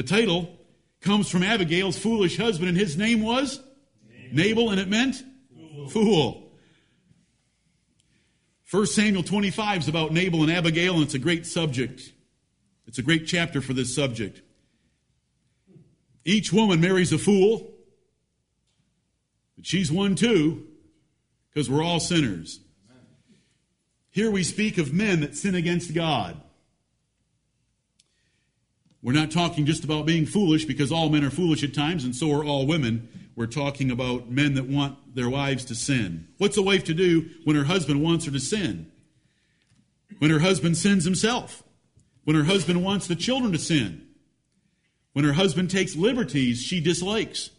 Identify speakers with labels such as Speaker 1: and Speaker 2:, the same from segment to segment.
Speaker 1: The title comes from Abigail's foolish husband, and his name was Nabal, Nabal and it meant fool. 1 Samuel 25 is about Nabal and Abigail, and it's a great subject. It's a great chapter for this subject. Each woman marries a fool, but she's one too, because we're all sinners. Here we speak of men that sin against God. We're not talking just about being foolish because all men are foolish at times and so are all women. We're talking about men that want their wives to sin. What's a wife to do when her husband wants her to sin? When her husband sins himself? When her husband wants the children to sin? When her husband takes liberties she dislikes?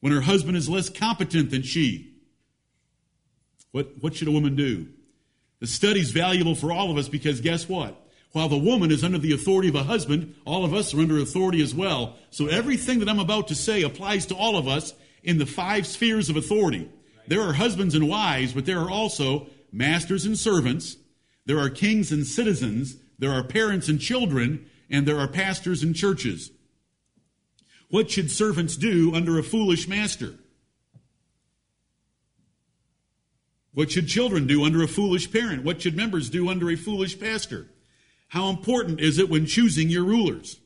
Speaker 1: When her husband is less competent than she? What, what should a woman do? The study's valuable for all of us because guess what? While the woman is under the authority of a husband, all of us are under authority as well. So everything that I'm about to say applies to all of us in the five spheres of authority. There are husbands and wives, but there are also masters and servants. There are kings and citizens. There are parents and children. And there are pastors and churches. What should servants do under a foolish master? What should children do under a foolish parent? What should members do under a foolish pastor? How important is it when choosing your rulers?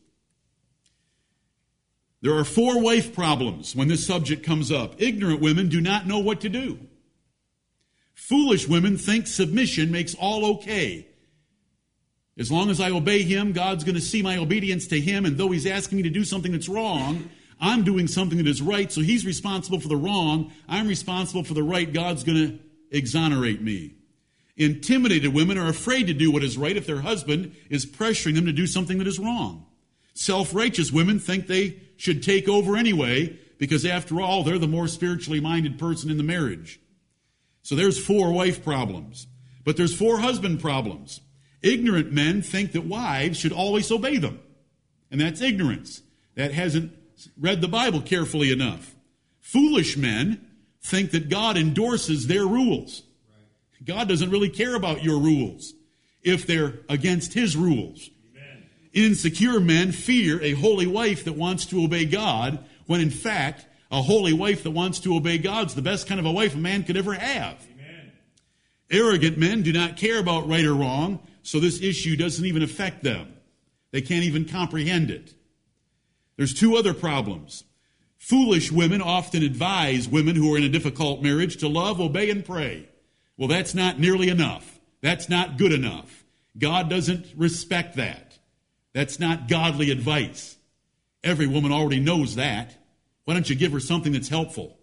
Speaker 1: There are four wife problems when this subject comes up. Ignorant women do not know what to do. Foolish women think submission makes all okay. As long as I obey him, God's going to see my obedience to him, and though he's asking me to do something that's wrong, I'm doing something that is right, so he's responsible for the wrong. I'm responsible for the right. God's going to exonerate me. Intimidated women are afraid to do what is right if their husband is pressuring them to do something that is wrong. Self righteous women think they should take over anyway because, after all, they're the more spiritually minded person in the marriage. So there's four wife problems. But there's four husband problems. Ignorant men think that wives should always obey them. And that's ignorance. That hasn't read the Bible carefully enough. Foolish men think that God endorses their rules. God doesn't really care about your rules if they're against his rules. Amen. Insecure men fear a holy wife that wants to obey God, when in fact, a holy wife that wants to obey God's the best kind of a wife a man could ever have. Amen. Arrogant men do not care about right or wrong, so this issue doesn't even affect them. They can't even comprehend it. There's two other problems. Foolish women often advise women who are in a difficult marriage to love, obey, and pray. Well, that's not nearly enough. That's not good enough. God doesn't respect that. That's not godly advice. Every woman already knows that. Why don't you give her something that's helpful?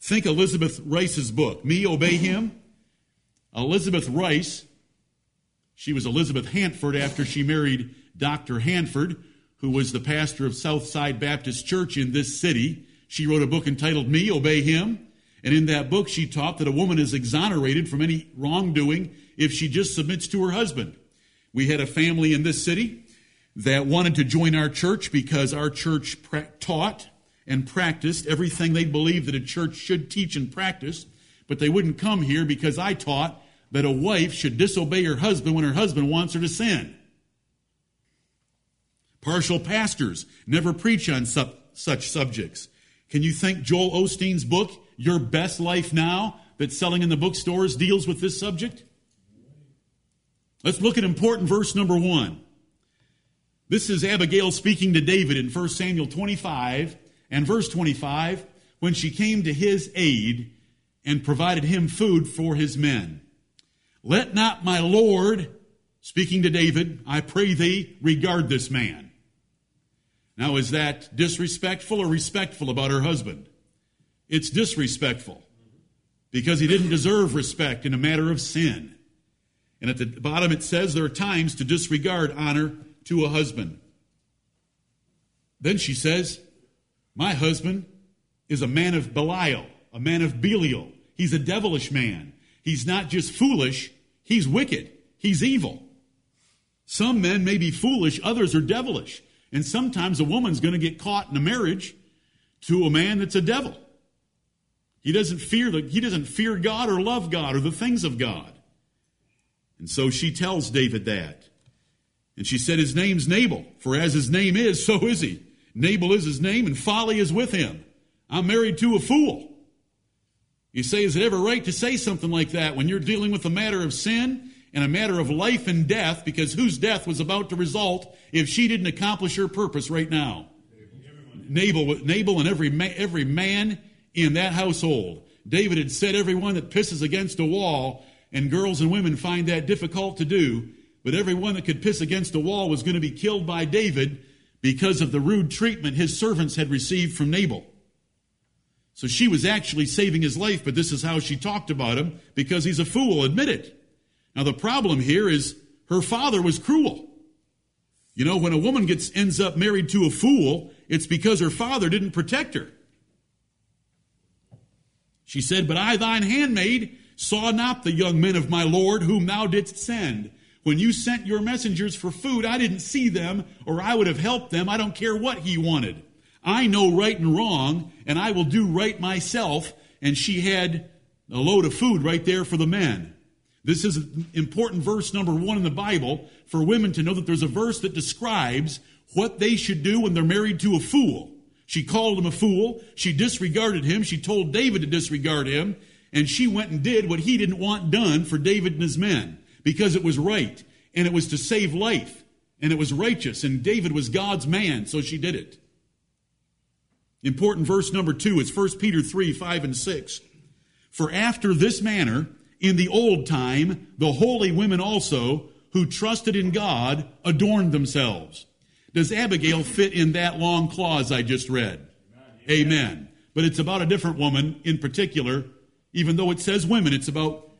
Speaker 1: Think Elizabeth Rice's book, Me Obey Him. Elizabeth Rice, she was Elizabeth Handford after she married Dr. Handford, who was the pastor of Southside Baptist Church in this city. She wrote a book entitled Me, Obey Him. And in that book, she taught that a woman is exonerated from any wrongdoing if she just submits to her husband. We had a family in this city that wanted to join our church because our church pra- taught and practiced everything they believed that a church should teach and practice, but they wouldn't come here because I taught that a wife should disobey her husband when her husband wants her to sin. Partial pastors never preach on su- such subjects. Can you think Joel Osteen's book, Your Best Life Now, that's selling in the bookstores, deals with this subject? Let's look at important verse number one. This is Abigail speaking to David in 1 Samuel 25 and verse 25 when she came to his aid and provided him food for his men. Let not my Lord, speaking to David, I pray thee, regard this man. Now, is that disrespectful or respectful about her husband? It's disrespectful because he didn't deserve respect in a matter of sin. And at the bottom it says there are times to disregard honor to a husband. Then she says, My husband is a man of Belial, a man of Belial. He's a devilish man. He's not just foolish, he's wicked. He's evil. Some men may be foolish, others are devilish. And sometimes a woman's going to get caught in a marriage to a man that's a devil. He doesn't fear the, he doesn't fear God or love God or the things of God. And so she tells David that. And she said, His name's Nabal, for as his name is, so is he. Nabal is his name, and folly is with him. I'm married to a fool. You say, is it ever right to say something like that when you're dealing with a matter of sin and a matter of life and death, because whose death was about to result if she didn't accomplish her purpose right now? Nabal, Nabal and every, every man in that household. David had said everyone that pisses against a wall, and girls and women find that difficult to do, but everyone that could piss against a wall was going to be killed by David because of the rude treatment his servants had received from Nabal. So she was actually saving his life, but this is how she talked about him because he's a fool, admit it. Now the problem here is her father was cruel. You know, when a woman gets ends up married to a fool, it's because her father didn't protect her. She said, But I, thine handmaid, saw not the young men of my Lord whom thou didst send. When you sent your messengers for food, I didn't see them, or I would have helped them. I don't care what he wanted. I know right and wrong, and I will do right myself. And she had a load of food right there for the men. This is important verse number one in the Bible for women to know that there's a verse that describes what they should do when they're married to a fool. She called him a fool. She disregarded him. She told David to disregard him. And she went and did what he didn't want done for David and his men because it was right and it was to save life and it was righteous and David was God's man, so she did it. Important verse number two is 1 Peter 3, 5 and 6. For after this manner, in the old time, the holy women also, who trusted in God, adorned themselves. Does Abigail fit in that long clause I just read? Amen. Amen. But it's about a different woman in particular, even though it says women, it's about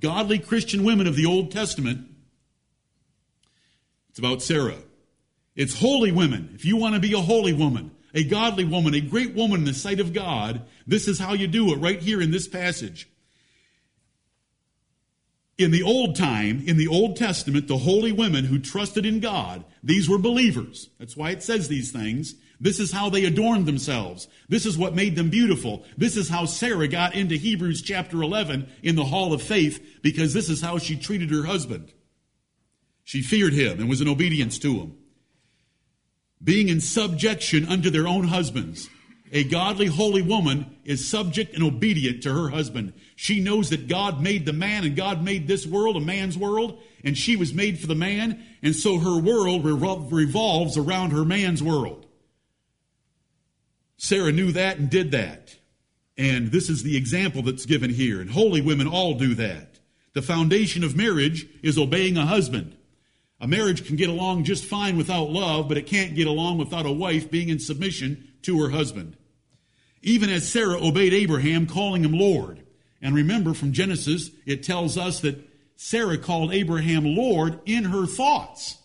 Speaker 1: godly Christian women of the Old Testament. It's about Sarah. It's holy women. If you want to be a holy woman, a godly woman, a great woman in the sight of God, this is how you do it right here in this passage. In the old time, in the Old Testament, the holy women who trusted in God, these were believers. That's why it says these things. This is how they adorned themselves. This is what made them beautiful. This is how Sarah got into Hebrews chapter 11 in the hall of faith because this is how she treated her husband. She feared him and was in obedience to him being in subjection unto their own husbands. A godly, holy woman is subject and obedient to her husband. She knows that God made the man and God made this world a man's world, and she was made for the man, and so her world revolves around her man's world. Sarah knew that and did that. And this is the example that's given here. And holy women all do that. The foundation of marriage is obeying a husband. A marriage can get along just fine without love, but it can't get along without a wife being in submission to her husband. Even as Sarah obeyed Abraham, calling him Lord. And remember from Genesis, it tells us that Sarah called Abraham Lord in her thoughts.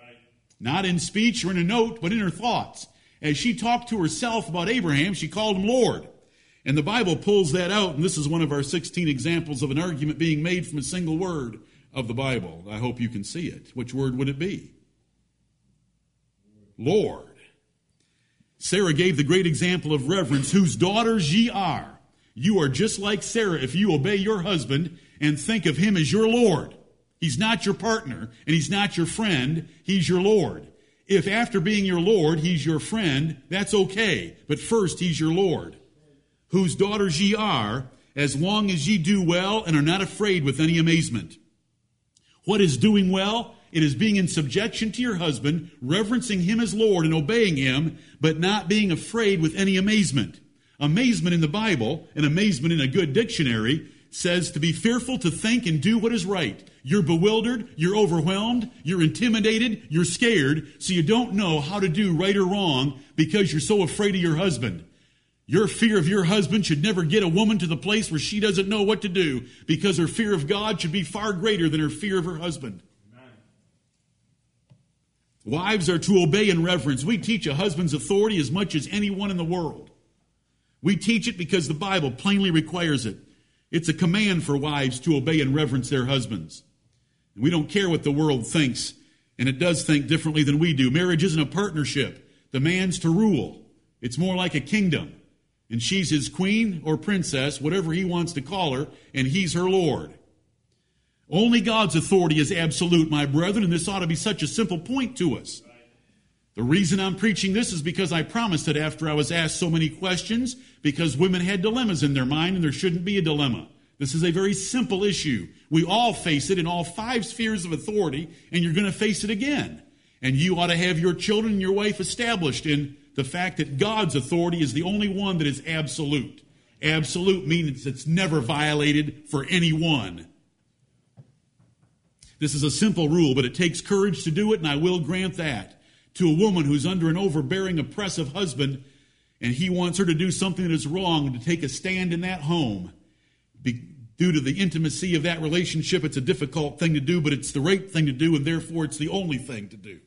Speaker 1: Right. Not in speech or in a note, but in her thoughts. As she talked to herself about Abraham, she called him Lord. And the Bible pulls that out, and this is one of our 16 examples of an argument being made from a single word of the Bible. I hope you can see it. Which word would it be? Lord. Sarah gave the great example of reverence, whose daughters ye are. You are just like Sarah if you obey your husband and think of him as your Lord. He's not your partner and he's not your friend, he's your Lord. If after being your Lord, he's your friend, that's okay. But first, he's your Lord. Whose daughters ye are, as long as ye do well and are not afraid with any amazement. What is doing well? It is being in subjection to your husband, reverencing him as Lord and obeying him, but not being afraid with any amazement. Amazement in the Bible, and amazement in a good dictionary, says to be fearful to think and do what is right. You're bewildered, you're overwhelmed, you're intimidated, you're scared, so you don't know how to do right or wrong because you're so afraid of your husband. Your fear of your husband should never get a woman to the place where she doesn't know what to do because her fear of God should be far greater than her fear of her husband. Wives are to obey and reverence. We teach a husband's authority as much as anyone in the world. We teach it because the Bible plainly requires it. It's a command for wives to obey and reverence their husbands. And we don't care what the world thinks, and it does think differently than we do. Marriage isn't a partnership. The man's to rule. It's more like a kingdom and she's his queen or princess, whatever he wants to call her, and he's her lord. Only God's authority is absolute, my brethren, and this ought to be such a simple point to us. The reason I'm preaching this is because I promised it after I was asked so many questions, because women had dilemmas in their mind, and there shouldn't be a dilemma. This is a very simple issue. We all face it in all five spheres of authority, and you're going to face it again. And you ought to have your children and your wife established in the fact that God's authority is the only one that is absolute. Absolute means it's never violated for anyone. This is a simple rule, but it takes courage to do it, and I will grant that to a woman who's under an overbearing, oppressive husband, and he wants her to do something that is wrong and to take a stand in that home. Be, due to the intimacy of that relationship, it's a difficult thing to do, but it's the right thing to do, and therefore it's the only thing to do.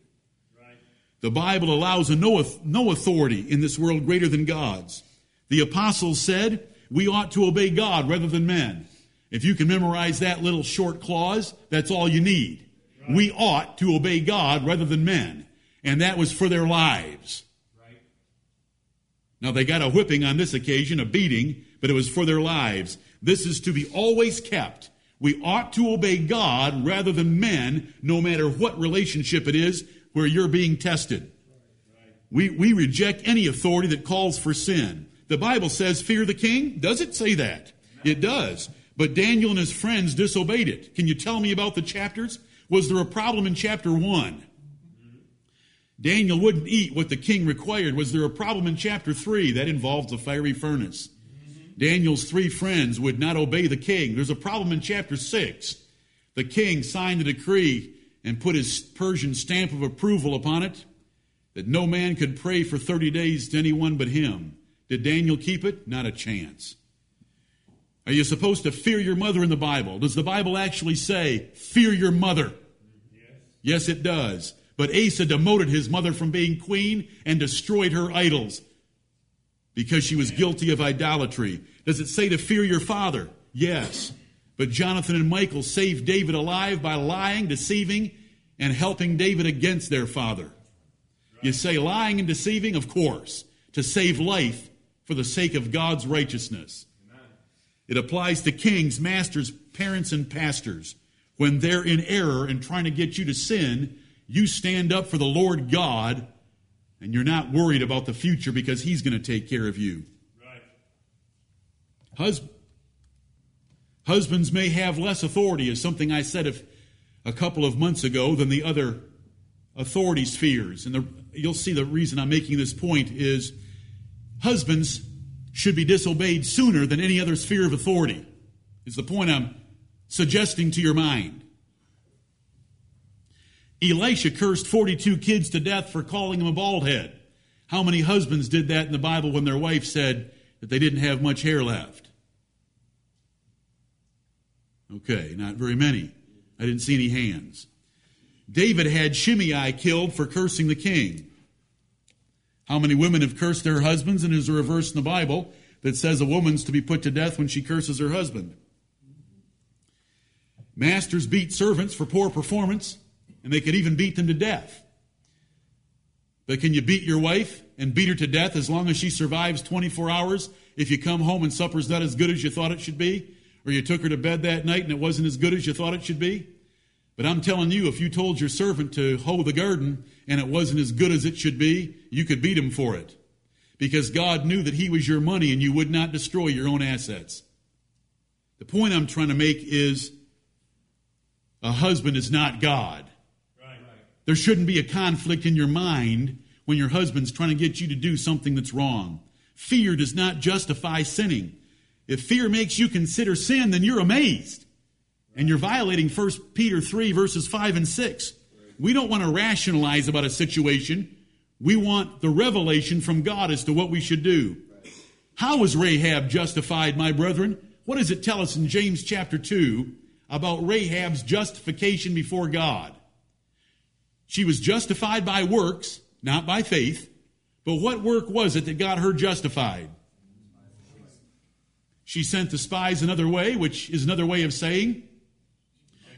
Speaker 1: Right. The Bible allows no, no authority in this world greater than God's. The apostles said, we ought to obey God rather than men. If you can memorize that little short clause, that's all you need. Right. We ought to obey God rather than men and that was for their lives. Right. Now they got a whipping on this occasion, a beating, but it was for their lives. This is to be always kept. We ought to obey God rather than men, no matter what relationship it is where you're being tested. We, we reject any authority that calls for sin. The Bible says, fear the king. Does it say that? It does. But Daniel and his friends disobeyed it. Can you tell me about the chapters? Was there a problem in chapter 1? Daniel wouldn't eat what the king required. Was there a problem in chapter 3? That involves a fiery furnace. Daniel's three friends would not obey the king. There's a problem in chapter 6. The king signed a decree and put his Persian stamp of approval upon it that no man could pray for 30 days to anyone but him. Did Daniel keep it? Not a chance. Are you supposed to fear your mother in the Bible? Does the Bible actually say, fear your mother? Yes, yes it does. But Asa demoted his mother from being queen and destroyed her idols because she was guilty of idolatry. Does it say to fear your father? Yes. But Jonathan and Michal saved David alive by lying, deceiving, and helping David against their father. You say lying and deceiving? Of course. To save life for the sake of God's righteousness. It applies to kings, masters, parents, and pastors. When they're in error and trying to get you to sin, you stand up for the Lord God and you're not worried about the future because He's going to take care of you. Right. Hus- husbands may have less authority, is something I said if, a couple of months ago, than the other authority spheres. And the, you'll see the reason I'm making this point is husbands should be disobeyed sooner than any other sphere of authority, is the point I'm suggesting to your mind. Elisha cursed 42 kids to death for calling him a bald head. How many husbands did that in the Bible when their wife said that they didn't have much hair left? Okay, not very many. I didn't see any hands. David had Shimei killed for cursing the king. How many women have cursed their husbands? And there's a reverse in the Bible that says a woman's to be put to death when she curses her husband. Masters beat servants for poor performance and they could even beat them to death. But can you beat your wife and beat her to death as long as she survives 24 hours if you come home and supper's not as good as you thought it should be? Or you took her to bed that night and it wasn't as good as you thought it should be? But I'm telling you, if you told your servant to hoe the garden and it wasn't as good as it should be, you could beat him for it. Because God knew that he was your money and you would not destroy your own assets. The point I'm trying to make is a husband is not God. There shouldn't be a conflict in your mind when your husband's trying to get you to do something that's wrong. Fear does not justify sinning. If fear makes you consider sin, then you're amazed. And you're violating 1 Peter 3, verses 5 and 6. We don't want to rationalize about a situation. We want the revelation from God as to what we should do. How was Rahab justified, my brethren? What does it tell us in James chapter 2 about Rahab's justification before God? She was justified by works, not by faith. But what work was it that got her justified? She sent the spies another way, which is another way of saying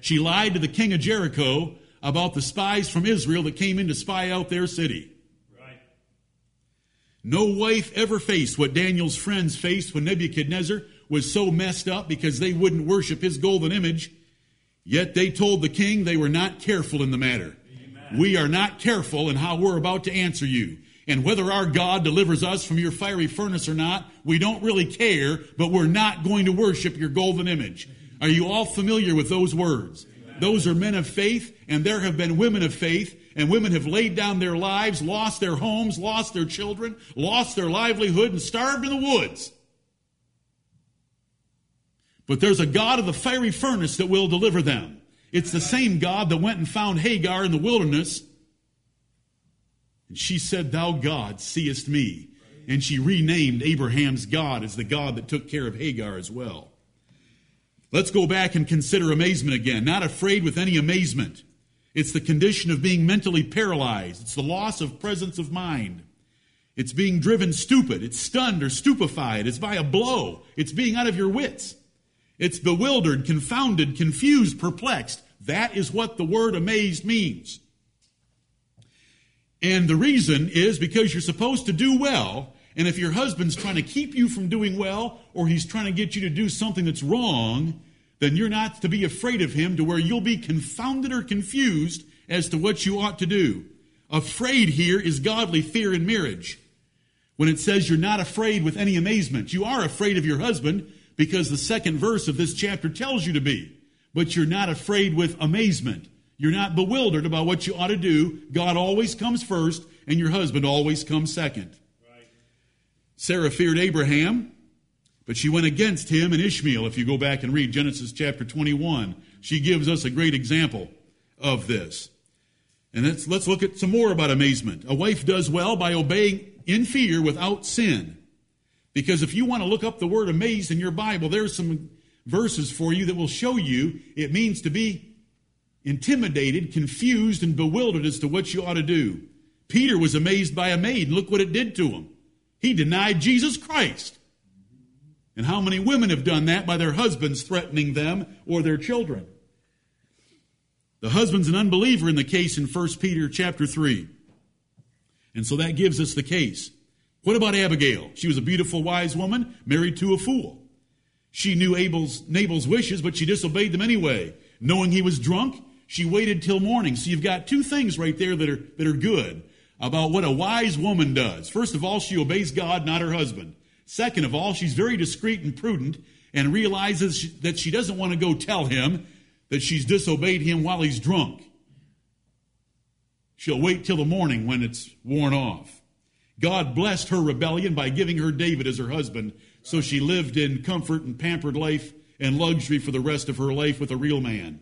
Speaker 1: she lied to the king of Jericho about the spies from Israel that came in to spy out their city. Right. No wife ever faced what Daniel's friends faced when Nebuchadnezzar was so messed up because they wouldn't worship his golden image Yet they told the king they were not careful in the matter. Amen. We are not careful in how we're about to answer you. And whether our God delivers us from your fiery furnace or not, we don't really care, but we're not going to worship your golden image. Are you all familiar with those words? Amen. Those are men of faith, and there have been women of faith, and women have laid down their lives, lost their homes, lost their children, lost their livelihood, and starved in the woods. But there's a God of the fiery furnace that will deliver them. It's the same God that went and found Hagar in the wilderness. And she said, Thou God seest me. And she renamed Abraham's God as the God that took care of Hagar as well. Let's go back and consider amazement again. Not afraid with any amazement. It's the condition of being mentally paralyzed. It's the loss of presence of mind. It's being driven stupid. It's stunned or stupefied. It's by a blow. It's being out of your wits. It's bewildered, confounded, confused, perplexed. That is what the word amazed means. And the reason is because you're supposed to do well, and if your husband's trying to keep you from doing well, or he's trying to get you to do something that's wrong, then you're not to be afraid of him to where you'll be confounded or confused as to what you ought to do. Afraid here is godly fear in marriage. When it says you're not afraid with any amazement, you are afraid of your husband because the second verse of this chapter tells you to be. But you're not afraid with amazement. You're not bewildered about what you ought to do. God always comes first, and your husband always comes second. Sarah feared Abraham, but she went against him and Ishmael. If you go back and read Genesis chapter 21, she gives us a great example of this. And let's, let's look at some more about amazement. A wife does well by obeying in fear without sin. Because if you want to look up the word amazed in your Bible, there's some verses for you that will show you it means to be intimidated, confused, and bewildered as to what you ought to do. Peter was amazed by a maid. Look what it did to him. He denied Jesus Christ. And how many women have done that by their husbands threatening them or their children? The husband's an unbeliever in the case in 1 Peter chapter 3. And so that gives us the case. What about Abigail? She was a beautiful, wise woman married to a fool. She knew Abel's, Nabal's wishes, but she disobeyed them anyway. Knowing he was drunk, she waited till morning. So you've got two things right there that are, that are good about what a wise woman does. First of all, she obeys God, not her husband. Second of all, she's very discreet and prudent and realizes that she doesn't want to go tell him that she's disobeyed him while he's drunk. She'll wait till the morning when it's worn off. God blessed her rebellion by giving her David as her husband, so she lived in comfort and pampered life and luxury for the rest of her life with a real man.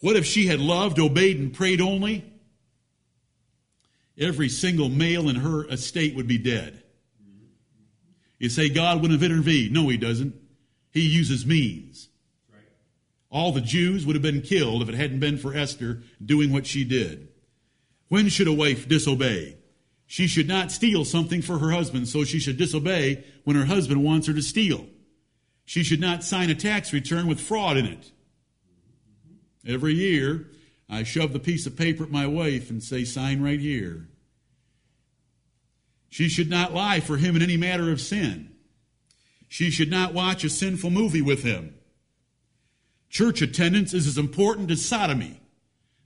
Speaker 1: What if she had loved, obeyed, and prayed only? Every single male in her estate would be dead. You say God wouldn't have intervened. No, he doesn't. He uses means. All the Jews would have been killed if it hadn't been for Esther doing what she did. When should a wife disobey? She should not steal something for her husband, so she should disobey when her husband wants her to steal. She should not sign a tax return with fraud in it. Every year, I shove the piece of paper at my wife and say, sign right here. She should not lie for him in any matter of sin. She should not watch a sinful movie with him. Church attendance is as important as sodomy.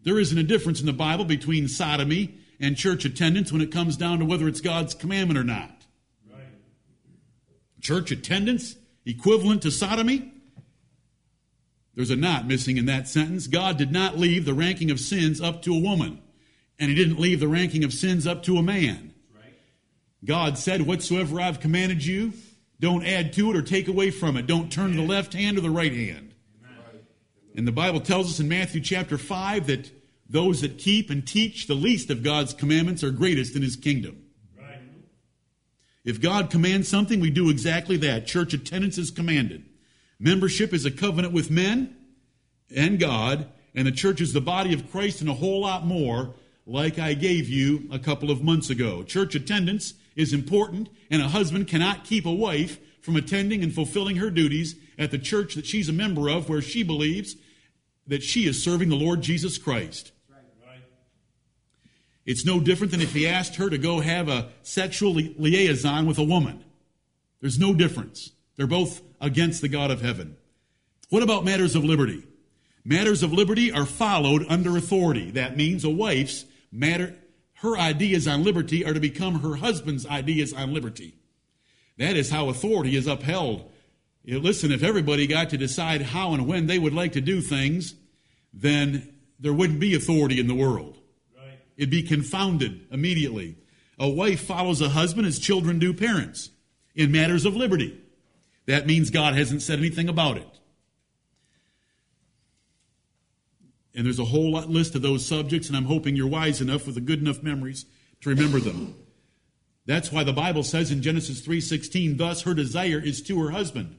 Speaker 1: There isn't a difference in the Bible between sodomy and church attendance when it comes down to whether it's God's commandment or not. Right. Church attendance equivalent to sodomy? There's a not missing in that sentence. God did not leave the ranking of sins up to a woman, and He didn't leave the ranking of sins up to a man. Right. God said, Whatsoever I've commanded you, don't add to it or take away from it. Don't turn to the left hand or the right hand. And the Bible tells us in Matthew chapter 5 that those that keep and teach the least of God's commandments are greatest in his kingdom. Right. If God commands something, we do exactly that. Church attendance is commanded. Membership is a covenant with men and God, and the church is the body of Christ and a whole lot more, like I gave you a couple of months ago. Church attendance is important, and a husband cannot keep a wife from attending and fulfilling her duties at the church that she's a member of, where she believes that she is serving the Lord Jesus Christ. It's no different than if he asked her to go have a sexual liaison with a woman. There's no difference. They're both against the God of heaven. What about matters of liberty? Matters of liberty are followed under authority. That means a wife's matter, her ideas on liberty are to become her husband's ideas on liberty. That is how authority is upheld. You listen, if everybody got to decide how and when they would like to do things, then there wouldn't be authority in the world. Right. It'd be confounded immediately. A wife follows a husband as children do parents in matters of liberty. That means God hasn't said anything about it. And there's a whole list of those subjects, and I'm hoping you're wise enough with the good enough memories to remember them. That's why the Bible says in Genesis 3:16, thus her desire is to her husband.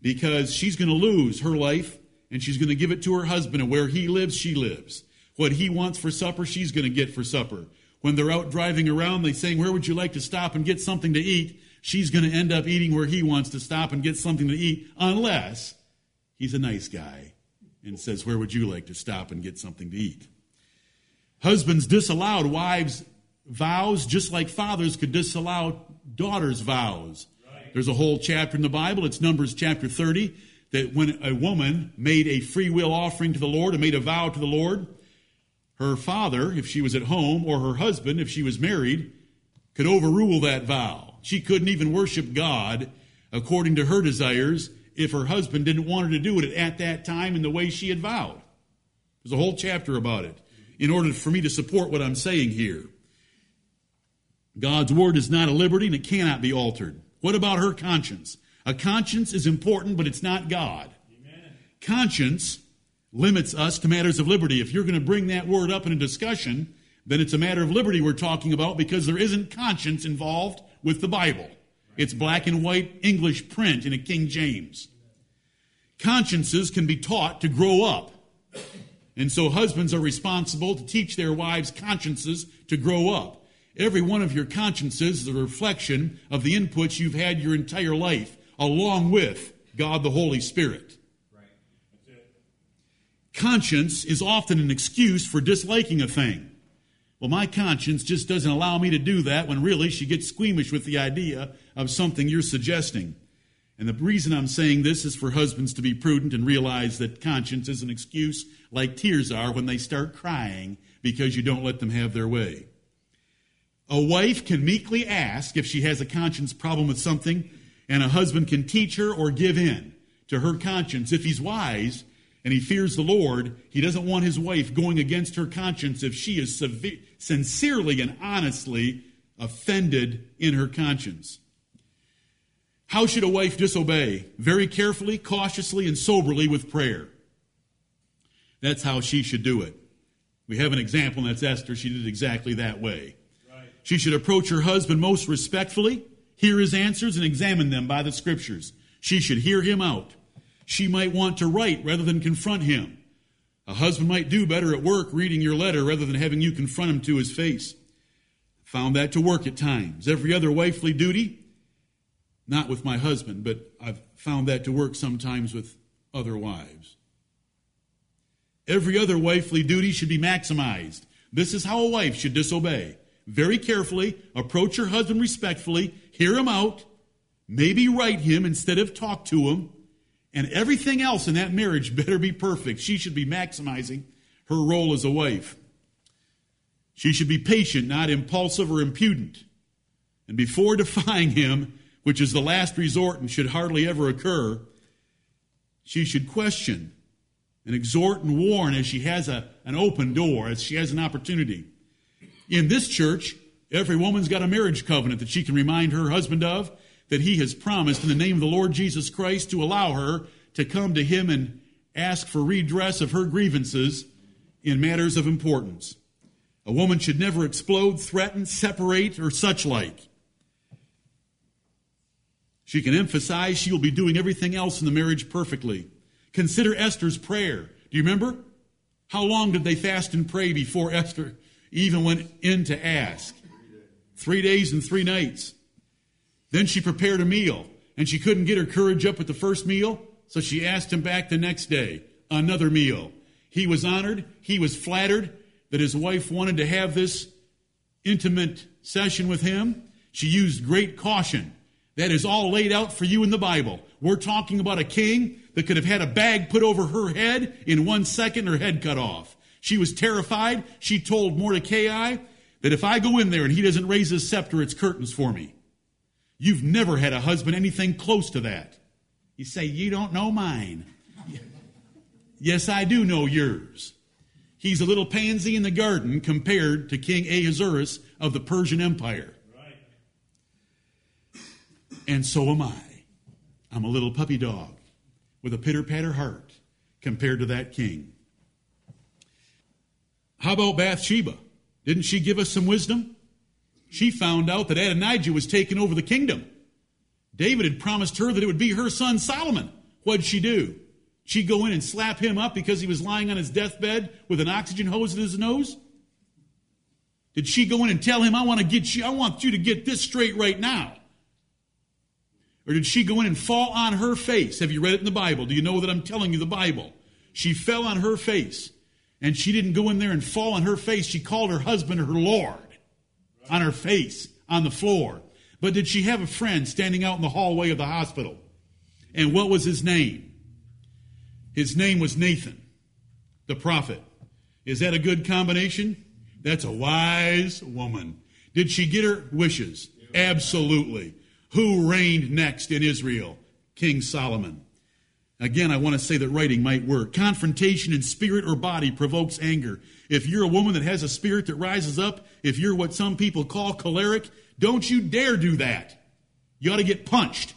Speaker 1: Because she's going to lose her life and she's going to give it to her husband, and where he lives, she lives. What he wants for supper, she's going to get for supper. When they're out driving around, they saying, Where would you like to stop and get something to eat? She's going to end up eating where he wants to stop and get something to eat, unless he's a nice guy and says, Where would you like to stop and get something to eat? Husbands disallowed wives' vows just like fathers could disallow daughters' vows. Right. There's a whole chapter in the Bible, it's Numbers chapter 30, that when a woman made a free will offering to the Lord and made a vow to the Lord, her father, if she was at home, or her husband, if she was married, could overrule that vow. She couldn't even worship God according to her desires if her husband didn't want her to do it at that time in the way she had vowed. There's a whole chapter about it in order for me to support what I'm saying here. God's word is not a liberty and it cannot be altered. What about her conscience? A conscience is important, but it's not God. Amen. Conscience limits us to matters of liberty. If you're going to bring that word up in a discussion, then it's a matter of liberty we're talking about because there isn't conscience involved with the Bible. It's black and white English print in a King James. Consciences can be taught to grow up. And so husbands are responsible to teach their wives' consciences to grow up. Every one of your consciences is a reflection of the inputs you've had your entire life, along with God the Holy Spirit. Right. Conscience is often an excuse for disliking a thing. Well, my conscience just doesn't allow me to do that when really she gets squeamish with the idea of something you're suggesting. And the reason I'm saying this is for husbands to be prudent and realize that conscience is an excuse like tears are when they start crying because you don't let them have their way. A wife can meekly ask if she has a conscience problem with something, and a husband can teach her or give in to her conscience if he's wise and he fears the Lord, he doesn't want his wife going against her conscience if she is sincerely and honestly offended in her conscience. How should a wife disobey? Very carefully, cautiously, and soberly with prayer. That's how she should do it. We have an example, and that's Esther. She did exactly that way. Right. She should approach her husband most respectfully, hear his answers, and examine them by the scriptures. She should hear him out. She might want to write rather than confront him. A husband might do better at work reading your letter rather than having you confront him to his face. Found that to work at times. Every other wifely duty, not with my husband, but I've found that to work sometimes with other wives. Every other wifely duty should be maximized. This is how a wife should disobey. Very carefully, approach your husband respectfully, hear him out, maybe write him instead of talk to him, and everything else in that marriage better be perfect. She should be maximizing her role as a wife. She should be patient, not impulsive or impudent. And before defying him, which is the last resort and should hardly ever occur, she should question and exhort and warn as she has a, an open door, as she has an opportunity. In this church, every woman's got a marriage covenant that she can remind her husband of that he has promised in the name of the Lord Jesus Christ to allow her to come to him and ask for redress of her grievances in matters of importance. A woman should never explode, threaten, separate, or such like. She can emphasize she will be doing everything else in the marriage perfectly. Consider Esther's prayer. Do you remember? How long did they fast and pray before Esther even went in to ask? Three days and three nights. Then she prepared a meal, and she couldn't get her courage up at the first meal, so she asked him back the next day, another meal. He was honored, he was flattered that his wife wanted to have this intimate session with him. She used great caution. That is all laid out for you in the Bible. We're talking about a king that could have had a bag put over her head in one second, her head cut off. She was terrified. She told Mordecai that if I go in there and he doesn't raise his scepter, it's curtains for me. You've never had a husband anything close to that. You say, You don't know mine. yes, I do know yours. He's a little pansy in the garden compared to King Ahasuerus of the Persian Empire. Right. And so am I. I'm a little puppy dog with a pitter patter heart compared to that king. How about Bathsheba? Didn't she give us some wisdom? She found out that Adonijah was taking over the kingdom. David had promised her that it would be her son Solomon. What'd she do? She'd go in and slap him up because he was lying on his deathbed with an oxygen hose in his nose? Did she go in and tell him, I want to get you, I want you to get this straight right now? Or did she go in and fall on her face? Have you read it in the Bible? Do you know that I'm telling you the Bible? She fell on her face. And she didn't go in there and fall on her face. She called her husband her Lord on her face, on the floor. But did she have a friend standing out in the hallway of the hospital? And what was his name? His name was Nathan, the prophet. Is that a good combination? That's a wise woman. Did she get her wishes? Absolutely. Who reigned next in Israel? King Solomon. Again, I want to say that writing might work. Confrontation in spirit or body provokes anger. If you're a woman that has a spirit that rises up, if you're what some people call choleric, don't you dare do that. You ought to get punched.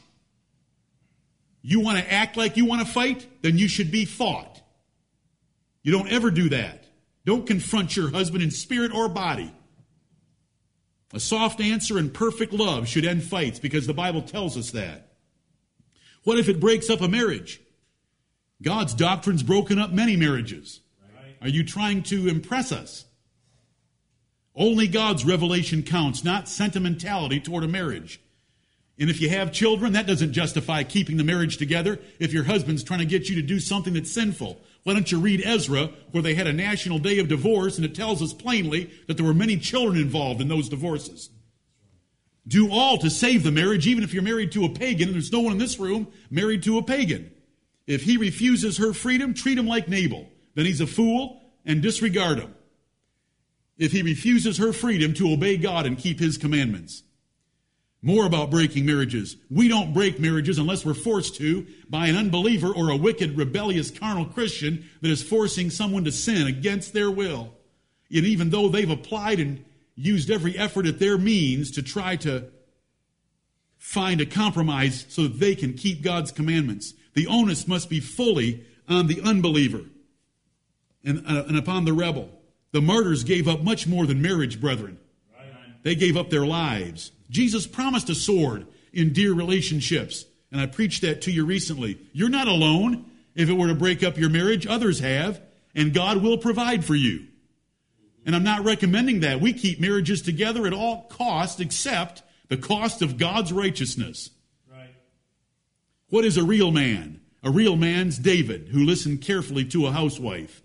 Speaker 1: You want to act like you want to fight? Then you should be fought. You don't ever do that. Don't confront your husband in spirit or body. A soft answer and perfect love should end fights because the Bible tells us that. What if it breaks up a marriage? God's doctrine's broken up many marriages. Are you trying to impress us? Only God's revelation counts, not sentimentality toward a marriage. And if you have children, that doesn't justify keeping the marriage together if your husband's trying to get you to do something that's sinful. Why don't you read Ezra, where they had a national day of divorce, and it tells us plainly that there were many children involved in those divorces. Do all to save the marriage, even if you're married to a pagan, and there's no one in this room married to a pagan. If he refuses her freedom, treat him like Nabal. Then he's a fool and disregard him. If he refuses her freedom to obey God and keep his commandments. More about breaking marriages. We don't break marriages unless we're forced to by an unbeliever or a wicked, rebellious, carnal Christian that is forcing someone to sin against their will. And even though they've applied and used every effort at their means to try to find a compromise so that they can keep God's commandments, the onus must be fully on the unbeliever and, uh, and upon the rebel. The martyrs gave up much more than marriage, brethren. They gave up their lives. Jesus promised a sword in dear relationships. And I preached that to you recently. You're not alone. If it were to break up your marriage, others have, and God will provide for you. And I'm not recommending that. We keep marriages together at all costs except the cost of God's righteousness. What is a real man? A real man's David, who listened carefully to a housewife.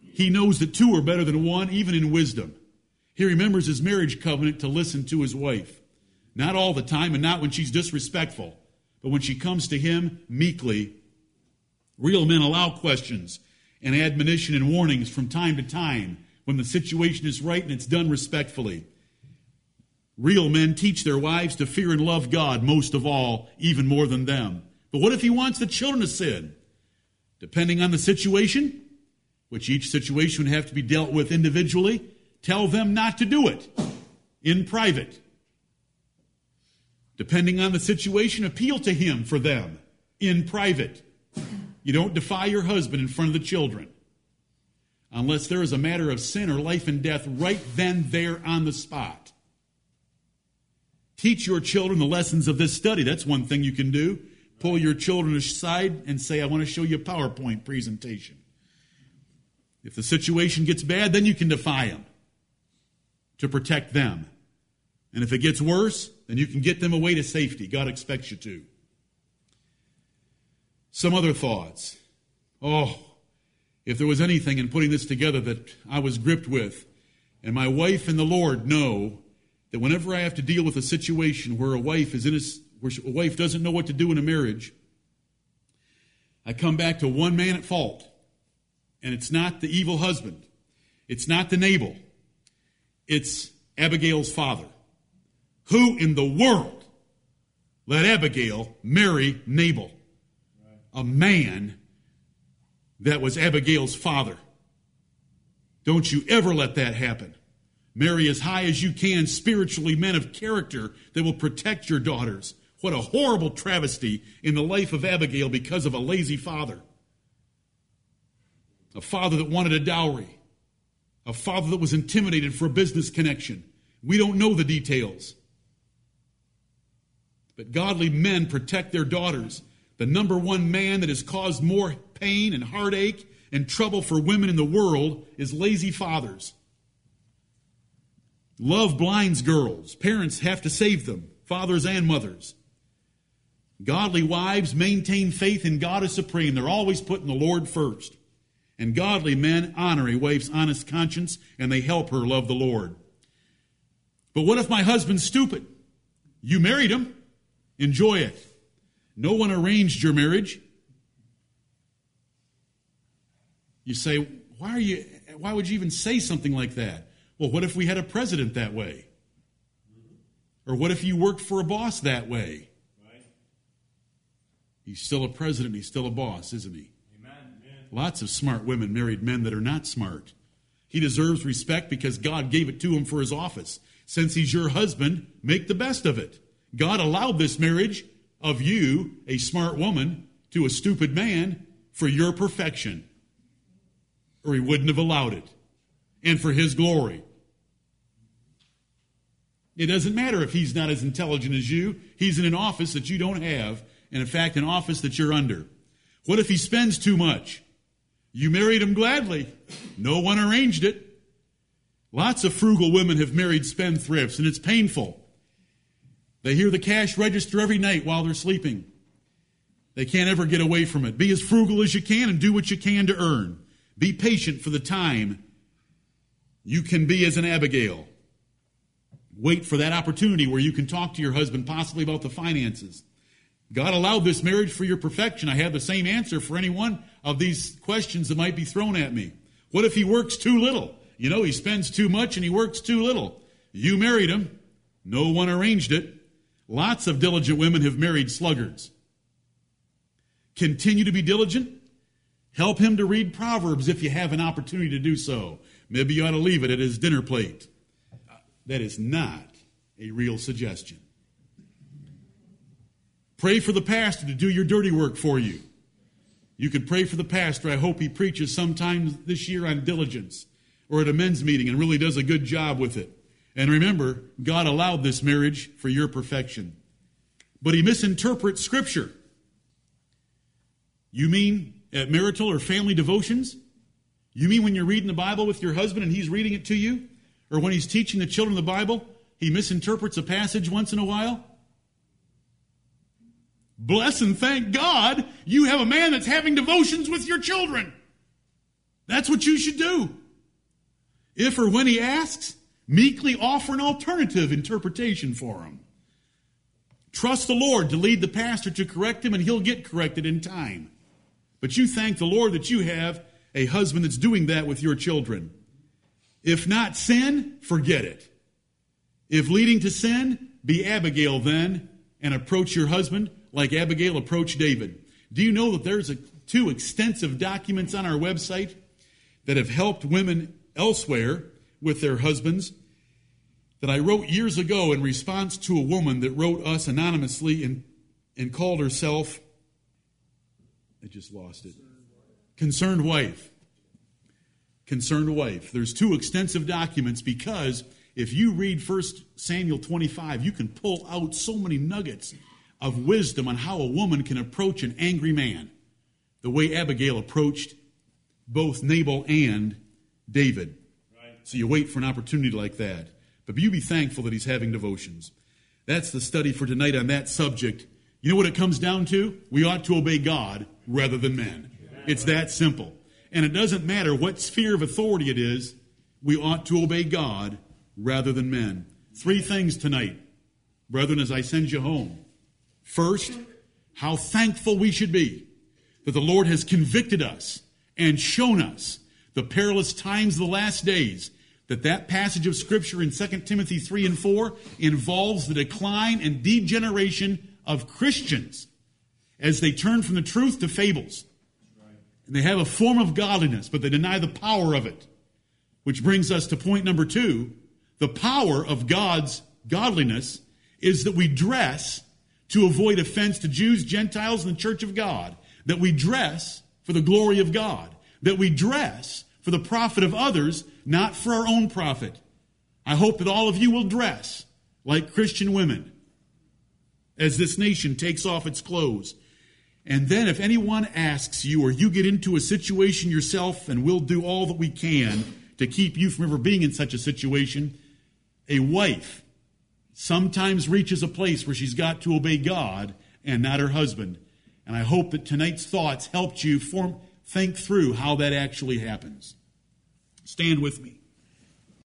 Speaker 1: He knows that two are better than one, even in wisdom. He remembers his marriage covenant to listen to his wife. Not all the time and not when she's disrespectful, but when she comes to him meekly. Real men allow questions and admonition and warnings from time to time when the situation is right and it's done respectfully. Real men teach their wives to fear and love God most of all, even more than them. But what if he wants the children to sin? Depending on the situation, which each situation would have to be dealt with individually, tell them not to do it in private. Depending on the situation, appeal to him for them in private. You don't defy your husband in front of the children unless there is a matter of sin or life and death right then, there on the spot. Teach your children the lessons of this study. That's one thing you can do. Pull your children aside and say, I want to show you a PowerPoint presentation. If the situation gets bad, then you can defy them to protect them. And if it gets worse, then you can get them away to safety. God expects you to. Some other thoughts. Oh, if there was anything in putting this together that I was gripped with, and my wife and the Lord know that whenever I have to deal with a situation where a wife is in a, where a wife doesn't know what to do in a marriage, I come back to one man at fault. And it's not the evil husband. It's not the Nabal. It's Abigail's father. Who in the world let Abigail marry Nabal? A man that was Abigail's father. Don't you ever let that happen. Marry as high as you can spiritually men of character that will protect your daughters. What a horrible travesty in the life of Abigail because of a lazy father. A father that wanted a dowry. A father that was intimidated for a business connection. We don't know the details. But godly men protect their daughters. The number one man that has caused more pain and heartache and trouble for women in the world is lazy fathers. Love blinds girls. Parents have to save them, fathers and mothers. Godly wives maintain faith in God as supreme. They're always putting the Lord first. And godly men honor a wife's honest conscience and they help her love the Lord. But what if my husband's stupid? You married him. Enjoy it. No one arranged your marriage. You say, why are you, why would you even say something like that? Well, what if we had a president that way? Or what if you worked for a boss that way? Right. He's still a president, he's still a boss, isn't he? Amen. Lots of smart women married men that are not smart. He deserves respect because God gave it to him for his office. Since he's your husband, make the best of it. God allowed this marriage of you, a smart woman, to a stupid man for your perfection. Or he wouldn't have allowed it. And for his glory. It doesn't matter if he's not as intelligent as you. He's in an office that you don't have, and in fact, an office that you're under. What if he spends too much? You married him gladly. No one arranged it. Lots of frugal women have married spendthrifts, and it's painful. They hear the cash register every night while they're sleeping. They can't ever get away from it. Be as frugal as you can and do what you can to earn. Be patient for the time you can be as an Abigail. Wait for that opportunity where you can talk to your husband possibly about the finances. God allowed this marriage for your perfection. I have the same answer for any one of these questions that might be thrown at me. What if he works too little? You know, he spends too much and he works too little. You married him. No one arranged it. Lots of diligent women have married sluggards. Continue to be diligent. Help him to read Proverbs if you have an opportunity to do so. Maybe you ought to leave it at his dinner plate. Uh, that is not a real suggestion. Pray for the pastor to do your dirty work for you. You could pray for the pastor. I hope he preaches sometime this year on diligence or at a men's meeting and really does a good job with it. And remember, God allowed this marriage for your perfection. But he misinterprets Scripture. You mean at marital or family devotions? You mean when you're reading the Bible with your husband and he's reading it to you? Or when he's teaching the children the Bible, he misinterprets a passage once in a while? Bless and thank God you have a man that's having devotions with your children. That's what you should do. If or when he asks, meekly offer an alternative interpretation for him. Trust the Lord to lead the pastor to correct him, and he'll get corrected in time. But you thank the Lord that you have a husband that's doing that with your children. If not sin, forget it. If leading to sin, be Abigail then and approach your husband like Abigail approached David. Do you know that there's a, two extensive documents on our website that have helped women elsewhere with their husbands that I wrote years ago in response to a woman that wrote us anonymously and, and called herself, I just lost it, Concerned Wife. Concerned Wife. There's two extensive documents because if you read 1 Samuel 25, you can pull out so many nuggets of wisdom on how a woman can approach an angry man, the way Abigail approached both Nabal and David. So you wait for an opportunity like that. But you be thankful that he's having devotions. That's the study for tonight on that subject. You know what it comes down to? We ought to obey God rather than men. It's that simple. And it doesn't matter what sphere of authority it is, we ought to obey God rather than men. Three things tonight, brethren, as I send you home. First, how thankful we should be that the Lord has convicted us and shown us the perilous times of the last days, that that passage of scripture in 2 Timothy 3 and 4 involves the decline and degeneration of Christians as they turn from the truth to fables. And they have a form of godliness, but they deny the power of it. Which brings us to point number two. The power of God's godliness is that we dress to avoid offense to Jews, Gentiles, and the church of God. That we dress for the glory of God. That we dress for the profit of others, not for our own profit. I hope that all of you will dress like Christian women as this nation takes off its clothes. And then, if anyone asks you, or you get into a situation yourself, and we'll do all that we can to keep you from ever being in such a situation, a wife sometimes reaches a place where she's got to obey God and not her husband. And I hope that tonight's thoughts helped you form, think through how that actually happens. Stand with me.